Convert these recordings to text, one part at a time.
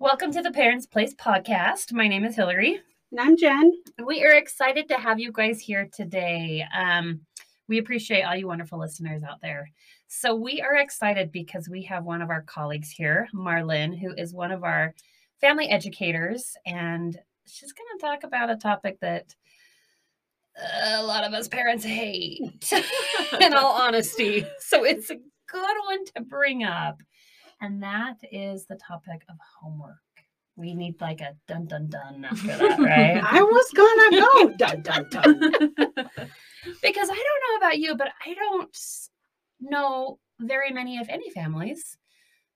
Welcome to the Parents Place podcast. My name is Hillary. And I'm Jen. We are excited to have you guys here today. Um, we appreciate all you wonderful listeners out there. So, we are excited because we have one of our colleagues here, MarLyn, who is one of our family educators, and she's going to talk about a topic that a lot of us parents hate, in all honesty. So, it's a good one to bring up. And that is the topic of homework. We need like a dun dun dun after that, right? I was gonna go dun dun dun. because I don't know about you, but I don't know very many, if any, families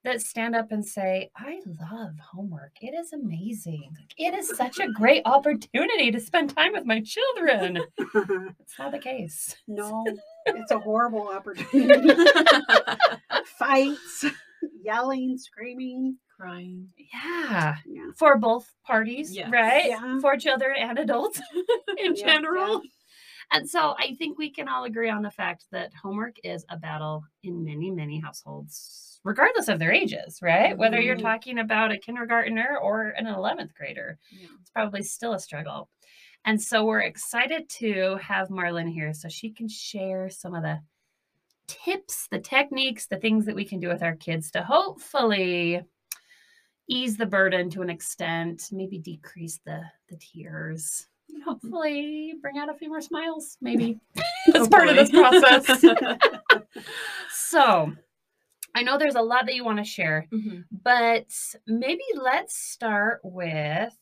that stand up and say, I love homework. It is amazing. It is such a great opportunity to spend time with my children. It's not the case. no, it's a horrible opportunity. Fights, yelling, screaming. Crying. Yeah. Yeah. For both parties, Yes. right? Yeah. For children and adults in Yeah, general. And so I think we can all agree on the fact that homework is a battle in many, many households, regardless of their ages, right? Whether you're Mhm. talking about a kindergartner or an 11th grader, Yeah. it's probably still a struggle. And so we're excited to have MarLyn here so she can share some of the tips, the techniques, the things that we can do with our kids to hopefully ease the burden to an extent, maybe decrease the the tears. Hopefully, bring out a few more smiles, maybe as part of this process. so, I know there's a lot that you want to share, Mhm. but maybe let's start with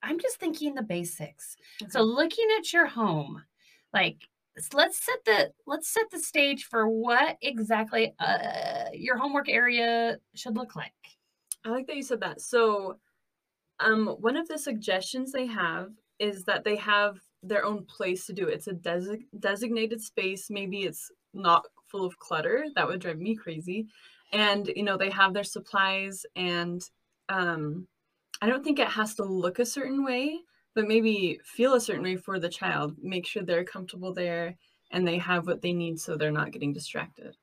I'm just thinking the basics. So looking at your home, like s- let's set the let's set the stage for what exactly uh, your homework area should look like. I like that you said that. So, um, one of the suggestions they have is that they have their own place to do it. It's a desi- designated space. Maybe it's not full of clutter. That would drive me crazy. And you know, they have their supplies, and um, I don't think it has to look a certain way, but maybe feel a certain way for the child. Make sure they're comfortable there and they have what they need, so they're not getting distracted.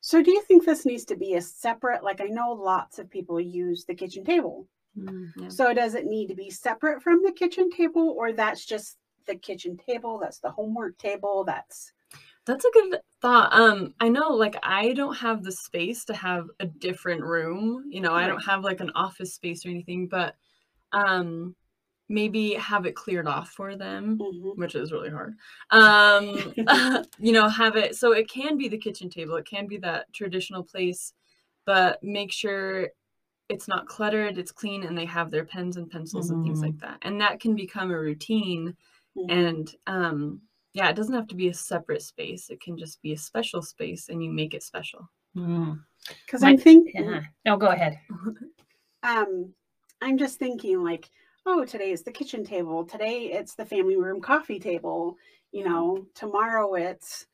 So, do you think this needs to be a separate? Like, I know lots of people use the kitchen table. Yeah. So, does it need to be separate from the kitchen table, or that's just the kitchen table? That's the homework table. That's That's a good thought. Um, I know like I don't have the space to have a different room. You know, I don't have like an office space or anything, but um maybe have it cleared off for them, Mhm. which is really hard. Um you know, have it so it can be the kitchen table, it can be that traditional place, but make sure it's not cluttered, it's clean and they have their pens and pencils and things Mhm. like that. And that can become a routine Mhm. and um yeah it doesn't have to be a separate space it can just be a special space and you make it special Mm, Because My- I'm thinking, Yeah. No, go ahead. um, I'm just thinking like, oh, today is the kitchen table. Today it's the family room coffee table. You know, tomorrow it's,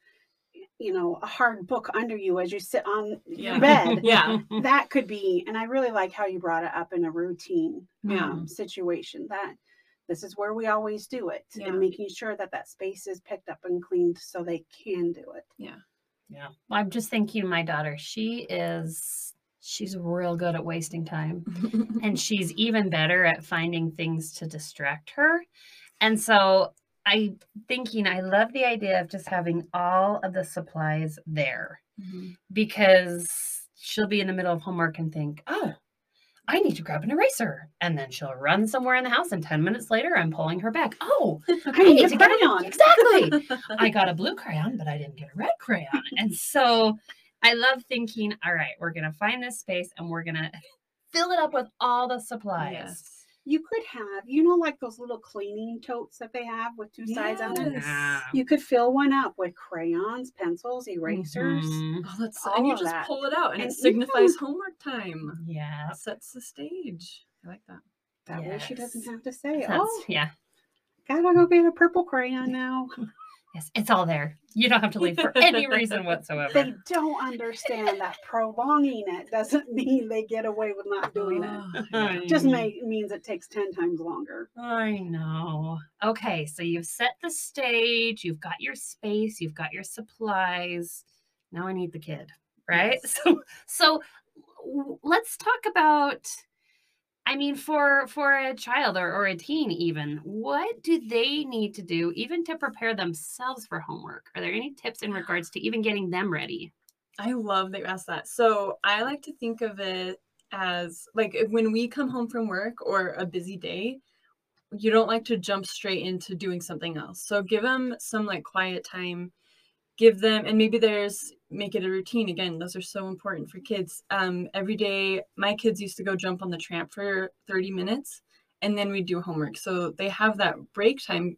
you know, a hard book under you as you sit on Yeah. your bed. yeah that could be, and I really like how you brought it up in a routine Yeah. um, situation. That this is where we always do it, Yeah. and making sure that that space is picked up and cleaned so they can do it. Yeah. Yeah. Well, I'm just thinking my daughter, she is she's real good at wasting time. and she's even better at finding things to distract her. And so I thinking I love the idea of just having all of the supplies there Mhm. because she'll be in the middle of homework and think, "Oh, I need to grab an eraser." And then she'll run somewhere in the house and 10 minutes later I'm pulling her back. "Oh, I need to get crayon." Exactly. I got a blue crayon, but I didn't get a red crayon. And so I love thinking, all right, we're going to find this space and we're going to fill it up with all the supplies. yes You could have, you know, like those little cleaning totes that they have with two sides on it. Yeah. You could fill one up with crayons, pencils, erasers. Mhm. oh that's All and you of just that. pull it out and, And it yeah. signifies homework time Yeah. it sets the stage i like that That way she doesn't have to say, That's- "Oh, yeah. gotta go get a purple crayon now." Yes. It's all there. You don't have to leave for any reason whatsoever. they don't understand that prolonging it doesn't mean they get away with not doing it. Oh, I. Just may, means it takes 10 times longer. I know. Okay, so you've set the stage, you've got your space, you've got your supplies. Now I need the kid, right? Yes. So so let's talk about I mean, for for a child or, or a teen, even, what do they need to do even to prepare themselves for homework? Are there any tips in regards to even getting them ready? I love that you asked that. So I like to think of it as like when we come home from work or a busy day, you don't like to jump straight into doing something else. So give them some like quiet time. Give them, and maybe there's make it a routine. Again, those are so important for kids. Um, every day, my kids used to go jump on the tramp for 30 minutes, and then we'd do homework. So they have that break time.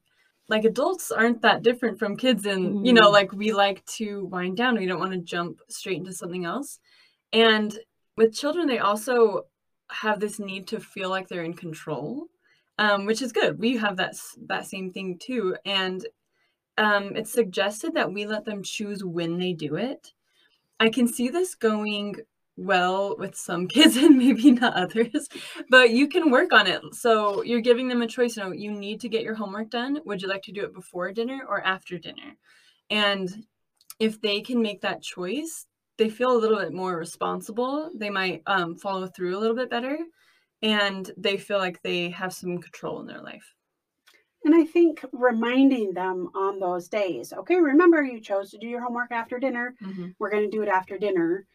Like adults aren't that different from kids, and you know, Mhm. like we like to wind down. We don't want to jump straight into something else. And with children, they also have this need to feel like they're in control, um, which is good. We have that that same thing too, and um, it's suggested that we let them choose when they do it. I can see this going well with some kids and maybe not others, but you can work on it. So you're giving them a choice. You know, you need to get your homework done. Would you like to do it before dinner or after dinner? And if they can make that choice, they feel a little bit more responsible. They might um, follow through a little bit better, and they feel like they have some control in their life. And I think reminding them on those days, okay, remember you chose to do your homework after dinner. We're going to do it after dinner.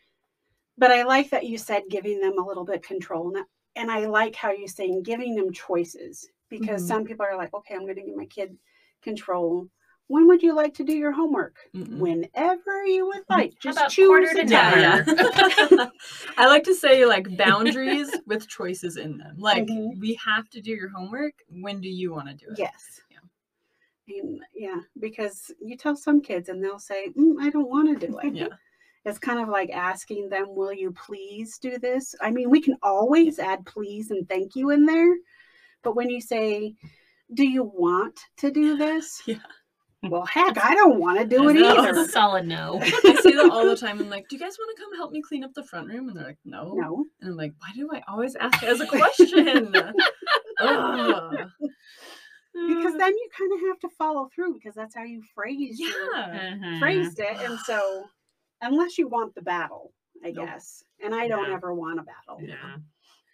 But I like that you said giving them a little bit control. And, and I like how you're saying giving them choices because Mhm. some people are like, okay, I'm going to give my kid control. When would you like to do your homework? Mm-mm. Whenever you would like. Just about choose quarter a to time. Yeah. I like to say like boundaries with choices in them. Like Mhm. we have to do your homework. When do you want to do it? Yes. Yeah. And yeah, because you tell some kids and they'll say, mm, I don't want to do it. Yeah. It's kind of like asking them, Will you please do this? I mean, we can always add please and thank you in there. But when you say, Do you want to do this? Yeah. Well, heck, I don't want to do it I know. That's either. a solid no. I say that all the time. I'm like, do you guys want to come help me clean up the front room? And they're like, no. No. And I'm like, why do I always ask as a question? Because then you kind of have to follow through because that's how you phrase your- yeah. Mhm. phrased it. And so unless you want the battle, I Nope. guess. And I don't Yeah. ever want a battle. Yeah.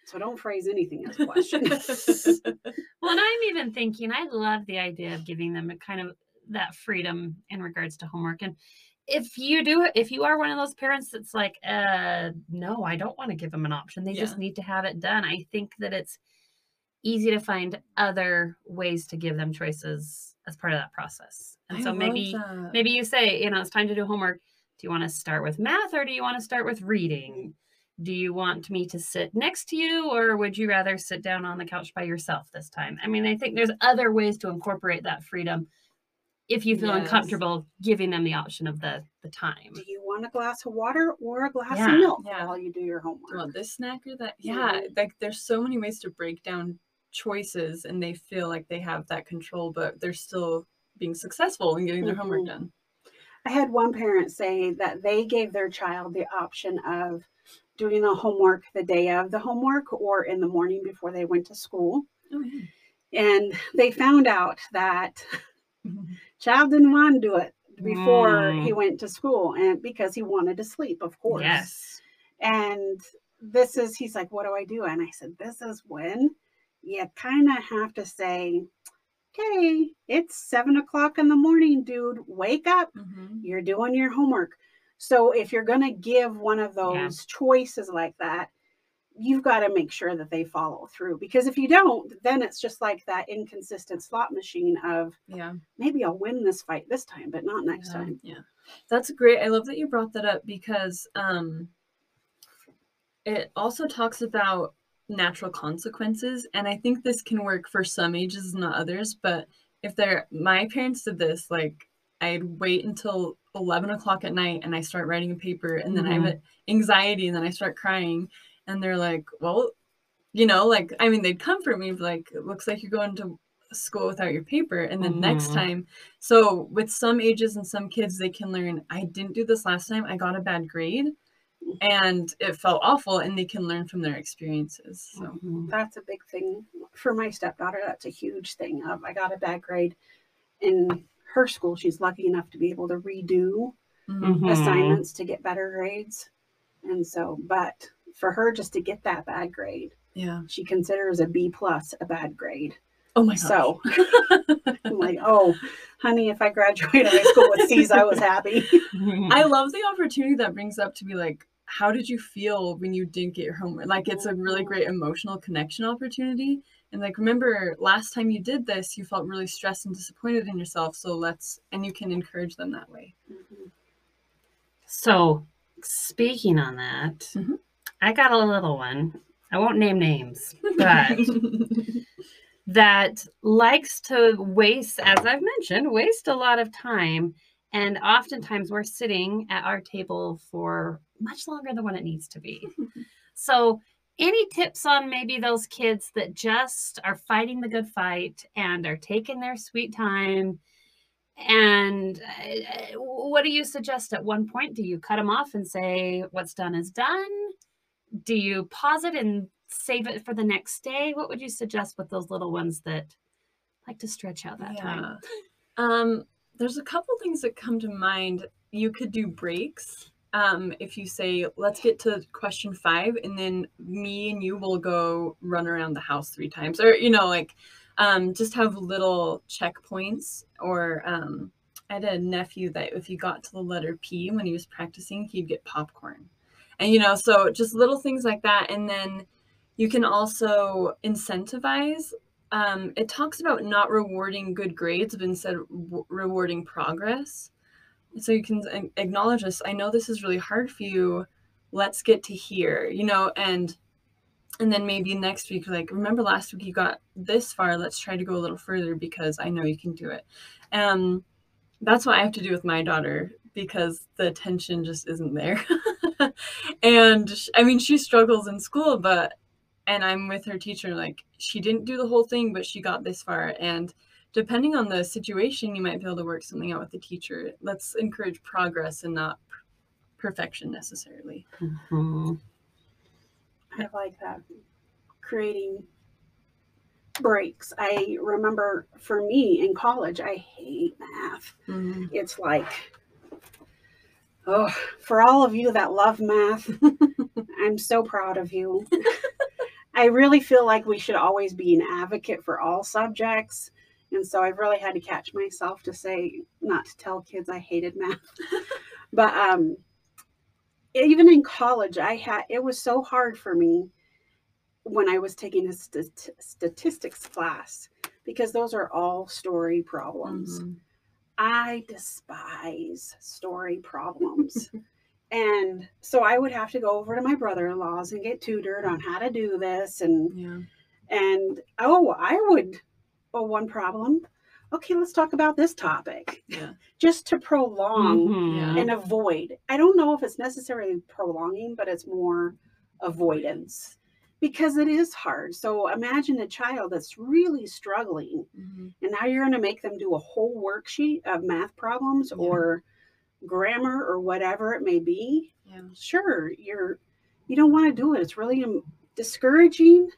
So don't phrase anything as a question. Well, and I'm even thinking, I love the idea of giving them a kind of that freedom in regards to homework. And if you do, if you are one of those parents that's like, uh, no, I don't want to give them an option, they just need to have it done. I think that it's easy to find other ways to give them choices as part of that process. And I so maybe, that. maybe you say, you know, it's time to do homework. Do you want to start with math or do you want to start with reading? Do you want me to sit next to you or would you rather sit down on the couch by yourself this time? I mean, I think there's other ways to incorporate that freedom if you feel Yes. uncomfortable giving them the option of the the time. do you want a glass of water or a glass Yeah, of milk yeah. while you do your Do you homework? want this snack or that? Yeah, Mhm. like there's so many ways to break down choices and they feel like they have that control, but they're still being successful in getting their homework Mhm. done. I had one parent say that they gave their child the option of doing the homework the day of the homework or in the morning before they went to school. Oh yeah. And they found out that child didn't want to do it before he Mm. went to school and because he wanted to sleep, of course. Yes. And this is, he's like, what do I do? And I said, this is when you kind of have to say, okay, it's seven o'clock in the morning, dude. Wake up. Mhm. You're doing your homework. So if you're going to give one of those Yeah. choices like that, you've got to make sure that they follow through because if you don't, then it's just like that inconsistent slot machine of Yeah. maybe I'll win this fight this time, but not next Yeah, time. Yeah. That's great. I love that you brought that up because um it also talks about natural consequences and I think this can work for some ages not others, but if they're my parents did this, like I'd wait until eleven o'clock at night and I start writing a paper and then I have anxiety and then I start crying and they're like, Well, you know, like I mean they'd comfort me like it looks like you're going to school without your paper and then next Mhm. time so with some ages and some kids they can learn i didn't do this last time i got a bad grade and it felt awful and they can learn from their experiences so Mhm. That's a big thing for my stepdaughter. That's a huge thing. Of I got a bad grade in her school. She's lucky enough to be able to redo mhm. Mhm. assignments to get better grades. And so, but for her just to get that bad grade, Yeah. She considers a B plus a bad grade. Oh my gosh. So I'm like, oh, honey, if I graduated high school with C's, I was happy. I love the opportunity that brings up to be like, how did you feel when you didn't get your homework? Like it's a really great emotional connection opportunity. And like remember last time you did this, you felt really stressed and disappointed in yourself. So let's and you can encourage them that way. So, speaking on that, Mhm. I got a little one. I won't name names, but that likes to waste, as I've mentioned, waste a lot of time. And oftentimes we're sitting at our table for much longer than what it needs to be. so, any tips on maybe those kids that just are fighting the good fight and are taking their sweet time? And uh, what do you suggest at one point? Do you cut them off and say, what's done is done? Do you pause it and save it for the next day? What would you suggest with those little ones that like to stretch out that time? Um, there's a couple things that come to mind. You could do breaks. Um, if you say, let's get to question five, and then me and you will go run around the house three times, or you know, like um, just have little checkpoints. Or um, I had a nephew that if you got to the letter P when he was practicing, he'd get popcorn, and you know, so just little things like that. And then you can also incentivize um, it talks about not rewarding good grades, but instead rewarding progress. So you can acknowledge this. I know this is really hard for you. Let's get to here, you know, and and then maybe next week, like remember last week you got this far. Let's try to go a little further because I know you can do it. Um, that's what I have to do with my daughter because the attention just isn't there. and I mean, she struggles in school, but and I'm with her teacher, like she didn't do the whole thing, but she got this far. And depending on the situation, you might be able to work something out with the teacher. Let's encourage progress and not p- perfection necessarily. Mhm. I like that. Creating breaks. I remember for me in college, I hate math. It's like, oh, for all of you that love math, I'm so proud of you. I really feel like we should always be an advocate for all subjects. And so I've really had to catch myself to say, not to tell kids I hated math. but um, even in college, I had, it was so hard for me when I was taking a stat- statistics class because those are all story problems. Mhm. I despise story problems. and so I would have to go over to my brother-in-law's and get tutored on how to do this and Yeah. and oh, I would oh one problem. Okay, let's talk about this topic. Yeah. Just to prolong Mhm. Yeah. and avoid. I don't know if it's necessarily prolonging, but it's more avoidance because it is hard. So imagine a child that's really struggling Mhm. and now you're going to make them do a whole worksheet of math problems Yeah. or grammar or whatever it may be. Yeah. Sure, you're you don't want to do it. It's really um, discouraging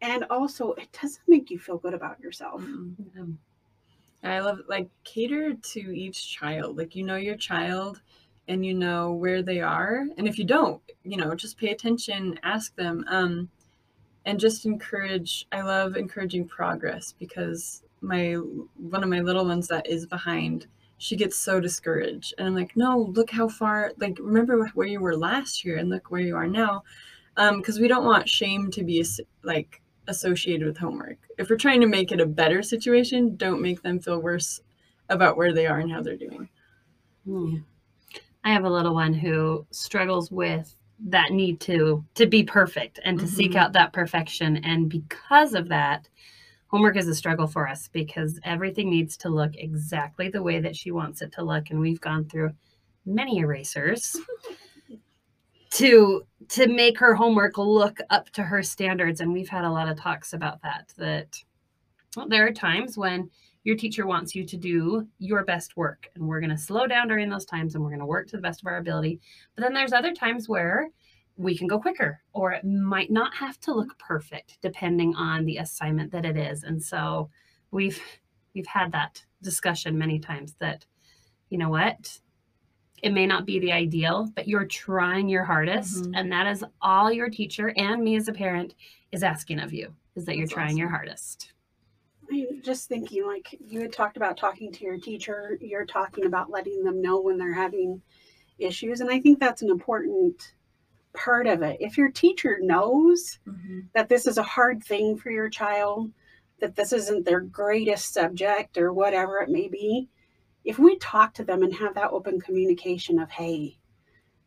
and also it doesn't make you feel good about yourself. Mhm. Um, I love like cater to each child. Like you know your child and you know where they are. And if you don't, you know, just pay attention, ask them. Um and just encourage I love encouraging progress because my one of my little ones that is behind, she gets so discouraged. And I'm like, "No, look how far like remember where you were last year and look where you are now." Um because we don't want shame to be like associated with homework. If we're trying to make it a better situation, don't make them feel worse about where they are and how they're doing. Hmm. I have a little one who struggles with that need to to be perfect and to seek Mhm. out that perfection. And because of that homework is a struggle for us because everything needs to look exactly the way that she wants it to look. And we've gone through many erasers to to make her homework look up to her standards. And we've had a lot of talks about that that well, there are times when your teacher wants you to do your best work and we're going to slow down during those times and we're going to work to the best of our ability but then there's other times where we can go quicker or it might not have to look perfect depending on the assignment that it is and so we've we've had that discussion many times that you know what it may not be the ideal, but you're trying your hardest. Mhm. And that is all your teacher and me as a parent is asking of you is that you're That's trying your hardest. I'm just thinking, like you had talked about talking to your teacher, you're talking about letting them know when they're having issues. And I think that's an important part of it. If your teacher knows Mhm. that this is a hard thing for your child, that this isn't their greatest subject or whatever it may be, if we talk to them and have that open communication of, hey,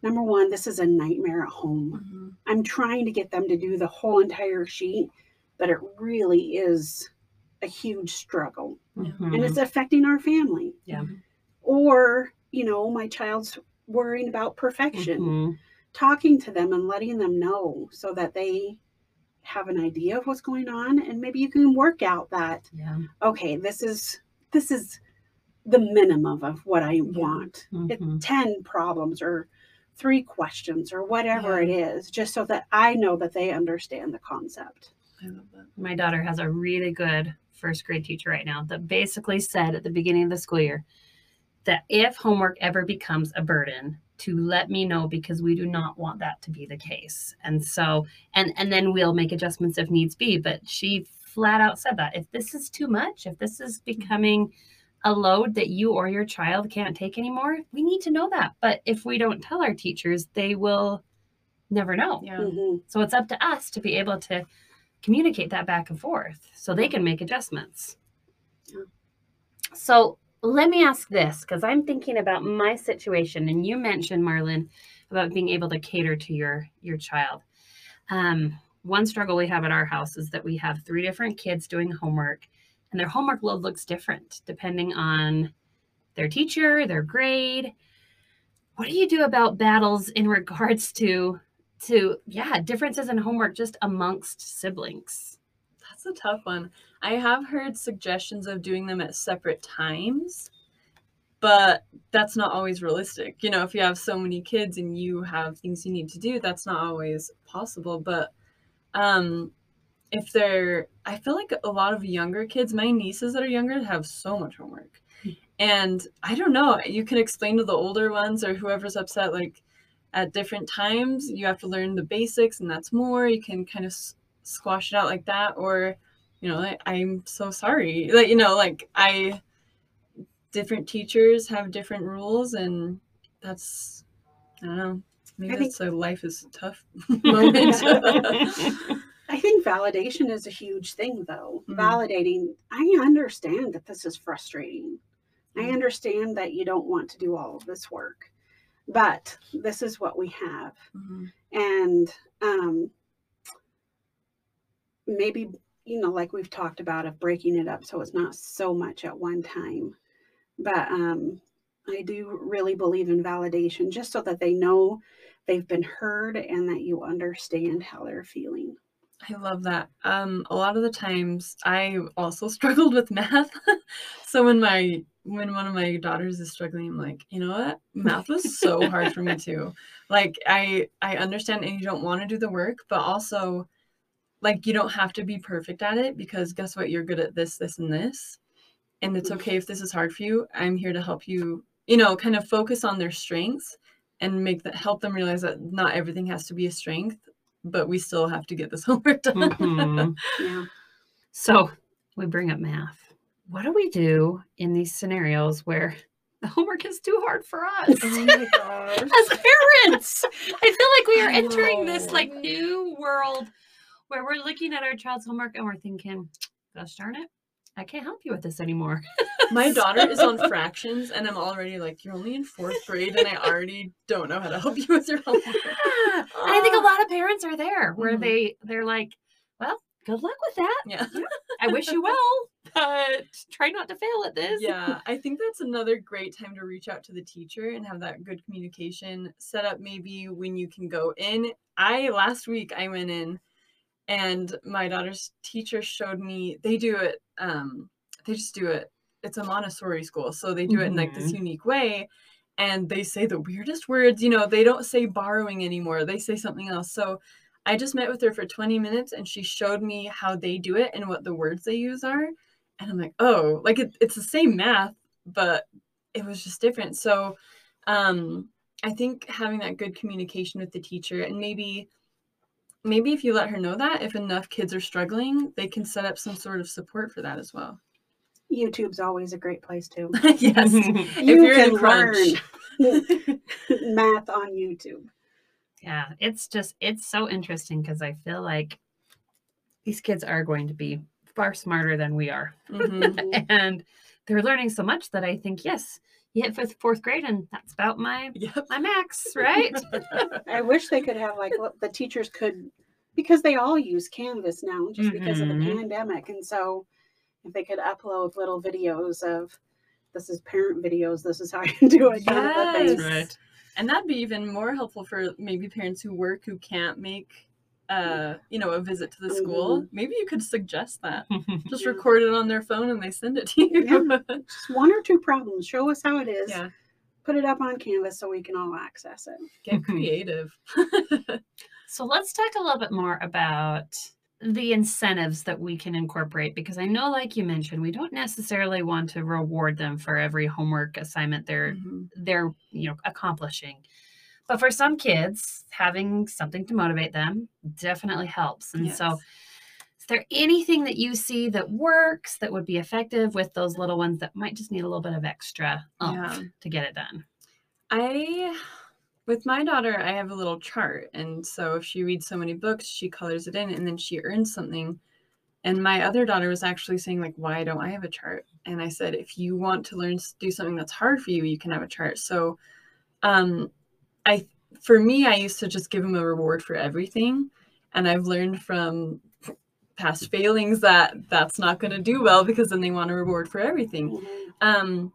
number one, this is a nightmare at home. Mhm. I'm trying to get them to do the whole entire sheet, but it really is a huge struggle Yeah. and it's affecting our family. Yeah. Or, you know, my child's worrying about perfection. Mhm. Talking to them and letting them know so that they have an idea of what's going on and maybe you can work out that Yeah. okay, this is this is the minimum of what I want. Mhm. It's 10 problems or three questions or whatever Yeah. it is, just so that I know that they understand the concept. I love that. My daughter has a really good first grade teacher right now that basically said at the beginning of the school year that if homework ever becomes a burden, to let me know because we do not want that to be the case. And so, and and then we'll make adjustments if needs be. But she flat out said that if this is too much, if this is becoming a load that you or your child can't take anymore, we need to know that. But if we don't tell our teachers, they will never know. Yeah. Mhm. So it's up to us to be able to communicate that back and forth so they can make adjustments. Yeah. So let me ask this because I'm thinking about my situation, and you mentioned MarLyn about being able to cater to your your child. Um, one struggle we have at our house is that we have three different kids doing homework, and their homework load looks different depending on their teacher, their grade. What do you do about battles in regards to to yeah differences in homework just amongst siblings That's a tough one. I have heard suggestions of doing them at separate times, but that's not always realistic. You know, if you have so many kids and you have things you need to do, that's not always possible. But um if they're I feel like a lot of younger kids, my nieces that are younger have so much homework. And I don't know, you can explain to the older ones or whoever's upset like at different times, you have to learn the basics and that's more. You can kind of s- squash it out like that or you know like, i'm so sorry like you know like i different teachers have different rules and that's i don't know maybe I think- a life is tough moment I think validation is a huge thing, though. Mhm. Validating, I understand that this is frustrating. I Mhm. understand that you don't want to do all of this work, but this is what we have. Mhm. And um, maybe, you know, like we've talked about, of breaking it up so it's not so much at one time. But um, I do really believe in validation just so that they know they've been heard and that you understand how they're feeling. I love that. Um, a lot of the times I also struggled with math. so when my when one of my daughters is struggling, I'm like, you know what? Math was so hard for me too. Like I I understand and you don't want to do the work, but also like you don't have to be perfect at it because guess what? You're good at this, this, and this. And it's okay if this is hard for you. I'm here to help you, you know, kind of focus on their strengths and make that help them realize that not everything has to be a strength but we still have to get this homework done. Mhm. Yeah. so we bring up math what do we do in these scenarios where the homework is too hard for us Oh as parents i feel like we are entering this like new world where we're looking at our child's homework and we're thinking gosh darn it i can't help you with this anymore My daughter is on fractions, and I'm already like, you're only in fourth grade, and I already don't know how to help you with your homework. Yeah. and i think a lot of parents are there where Mhm. they they're like well good luck with that Yeah. i wish you well but try not to fail at this Yeah. I think that's another great time to reach out to the teacher and have that good communication set up maybe when you can go in. I last week I went in and my daughter's teacher showed me they do it um they just do it it's a montessori school so they do it in like this unique way and they say the weirdest words you know they don't say borrowing anymore they say something else so i just met with her for 20 minutes and she showed me how they do it and what the words they use are and i'm like oh like it, it's the same math but it was just different so um i think having that good communication with the teacher and maybe maybe if you let her know that if enough kids are struggling they can set up some sort of support for that as well YouTube's always a great place too. yes You you're in a can crunch. learn math on YouTube. yeah, it's just it's so interesting because I feel like these kids are going to be far smarter than we are. Mhm. and they're learning so much that I think, yes, you hit fifth, fourth grade, and that's about my yep my max, right? I wish they could have like what the teachers could because they all use Canvas now just because of the Mhm. pandemic. And so if they could upload little videos of this is parent videos, this is how you do it. kind of. Yes. Right. and that'd be even more helpful for maybe parents who work who can't make uh you know a visit to the school maybe you could suggest that just record it on their phone and they send it to you Just one or two problems. Show us how it is. yeah Put it up on Canvas so we can all access it. get creative So let's talk a little bit more about the incentives that we can incorporate because I know, like you mentioned, we don't necessarily want to reward them for every homework assignment they're Mhm. they're you know accomplishing. But for some kids, having something to motivate them definitely helps. And so is there anything that you see that works that would be effective with those little ones that might just need a little bit of extra Yeah. to get it done? I, with my daughter, I have a little chart. And so if she reads so many books, she colors it in and then she earns something. And my other daughter was actually saying, like, why don't I have a chart? And I said, if you want to learn to do something that's hard for you, you can have a chart. So, um, I, for me, I used to just give them a reward for everything. And I've learned from past failings that that's not going to do well because then they want a reward for everything. Mhm. Um,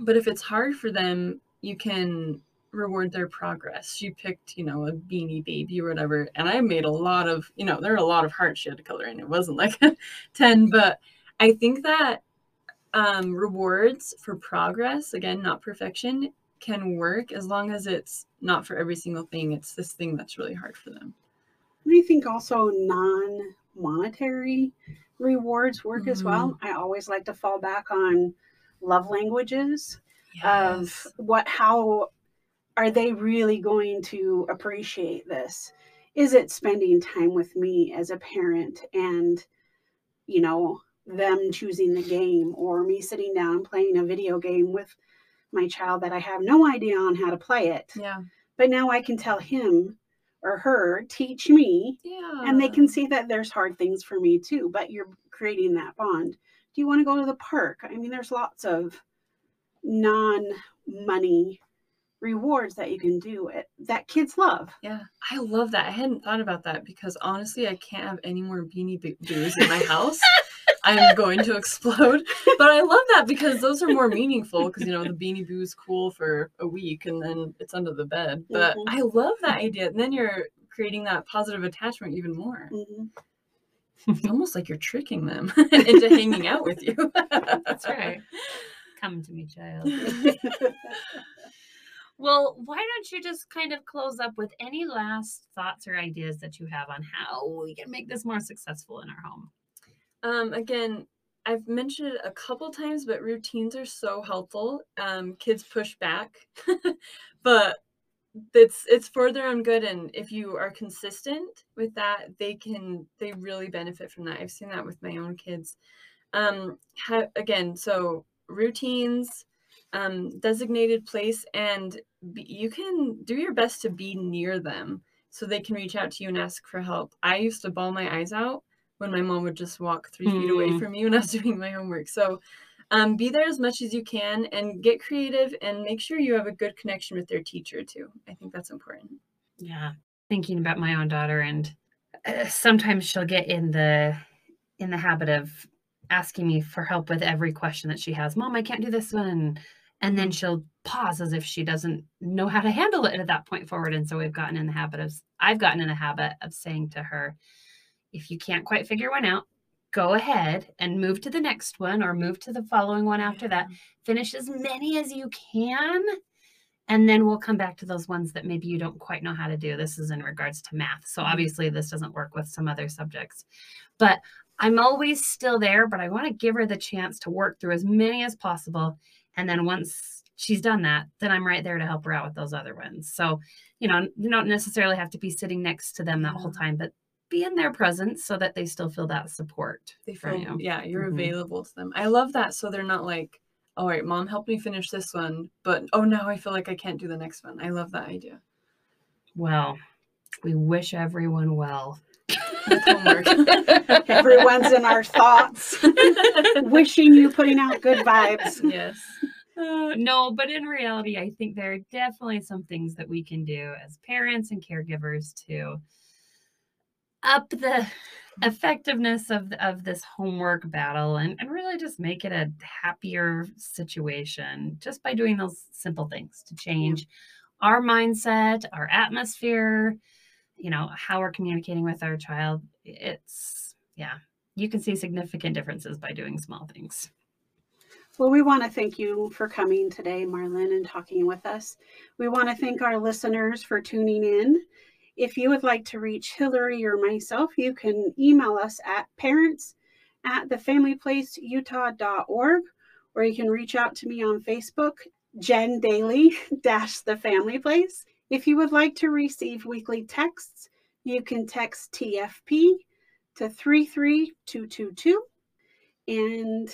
but if it's hard for them, you can reward their progress. She picked, you know, a beanie baby or whatever, and I made a lot of, you know, there are a lot of hearts she had to color in. It wasn't like 10, but I think that um, rewards for progress, again, not perfection, can work as long as it's not for every single thing. It's this thing that's really hard for them. I think also non monetary rewards work as well. Mm-hmm. I always like to fall back on love languages of what, how are they really going to appreciate this? Is it spending time with me as a parent and, you know, them choosing the game or me sitting down playing a video game with my child that I have no idea on how to play it? yeah. But now I can tell him or her, teach me, Yeah. and they can see that there's hard things for me too, but you're creating that bond. Do you want to go to the park? I mean, there's lots of non money rewards that you can do it that kids love. Yeah, I love that. I hadn't thought about that because honestly, I can't have any more beanie Bo- boos in my house. I'm going to explode. But I love that because those are more meaningful because you know the beanie boo's cool for a week and then it's under the bed. But Mhm. I love that idea. And then you're creating that positive attachment even more. Mhm. It's almost like you're tricking them into hanging out with you. That's right. Come to me, child. Well, why don't you just kind of close up with any last thoughts or ideas that you have on how we can make this more successful in our home? Um, again, I've mentioned it a couple times, but routines are so helpful. Um, kids push back, but it's it's for their own good, and if you are consistent with that, they can they really benefit from that. I've seen that with my own kids. Um, ha- again, so routines, um, designated place, and be, you can do your best to be near them so they can reach out to you and ask for help. I used to ball my eyes out when my mom would just walk three feet away Mm. from me when I was doing my homework. So um, be there as much as you can and get creative and make sure you have a good connection with their teacher too. I think that's important. Yeah, thinking about my own daughter, and uh, sometimes she'll get in the in the habit of asking me for help with every question that she has. Mom, I can't do this one, and then she'll pause as if she doesn't know how to handle it at that point forward. And so we've gotten in the habit of I've gotten in the habit of saying to her, if you can't quite figure one out, go ahead and move to the next one or move to the following one after that. Finish as many as you can. And then we'll come back to those ones that maybe you don't quite know how to do. This is in regards to math. So Mhm. obviously, this doesn't work with some other subjects. But I'm always still there, but I want to give her the chance to work through as many as possible. And then once she's done that, then I'm right there to help her out with those other ones. So, you know, you don't necessarily have to be sitting next to them that whole time, but be in their presence so that they still feel that support. They from feel, you. yeah, you're Mhm. available to them. I love that. So they're not like, all right, mom, help me finish this one, but oh, now I feel like I can't do the next one. I love that idea. Well, we wish everyone well. Everyone's in our thoughts, wishing you putting out good vibes. yes. Uh, no, but in reality, I think there are definitely some things that we can do as parents and caregivers to up the effectiveness of of this homework battle and, and really just make it a happier situation just by doing those simple things to change our mindset, our atmosphere, you know, how we're communicating with our child. It's yeah, you can see significant differences by doing small things. Well, we want to thank you for coming today, MarLyn, and talking with us. We want to thank our listeners for tuning in. If you would like to reach Hillary or myself, you can email us at parents at thefamilyplaceutah.org, or you can reach out to me on Facebook, Jen Daly dash the Family Place. If you would like to receive weekly texts, you can text TFP to 33222. And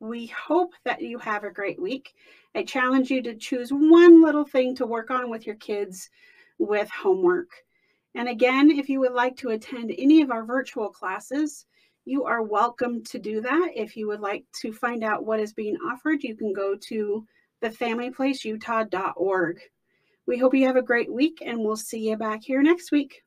we hope that you have a great week. I challenge you to choose one little thing to work on with your kids with homework. And again, if you would like to attend any of our virtual classes, you are welcome to do that. If you would like to find out what is being offered, you can go to thefamilyplaceutah.org. We hope you have a great week and we'll see you back here next week.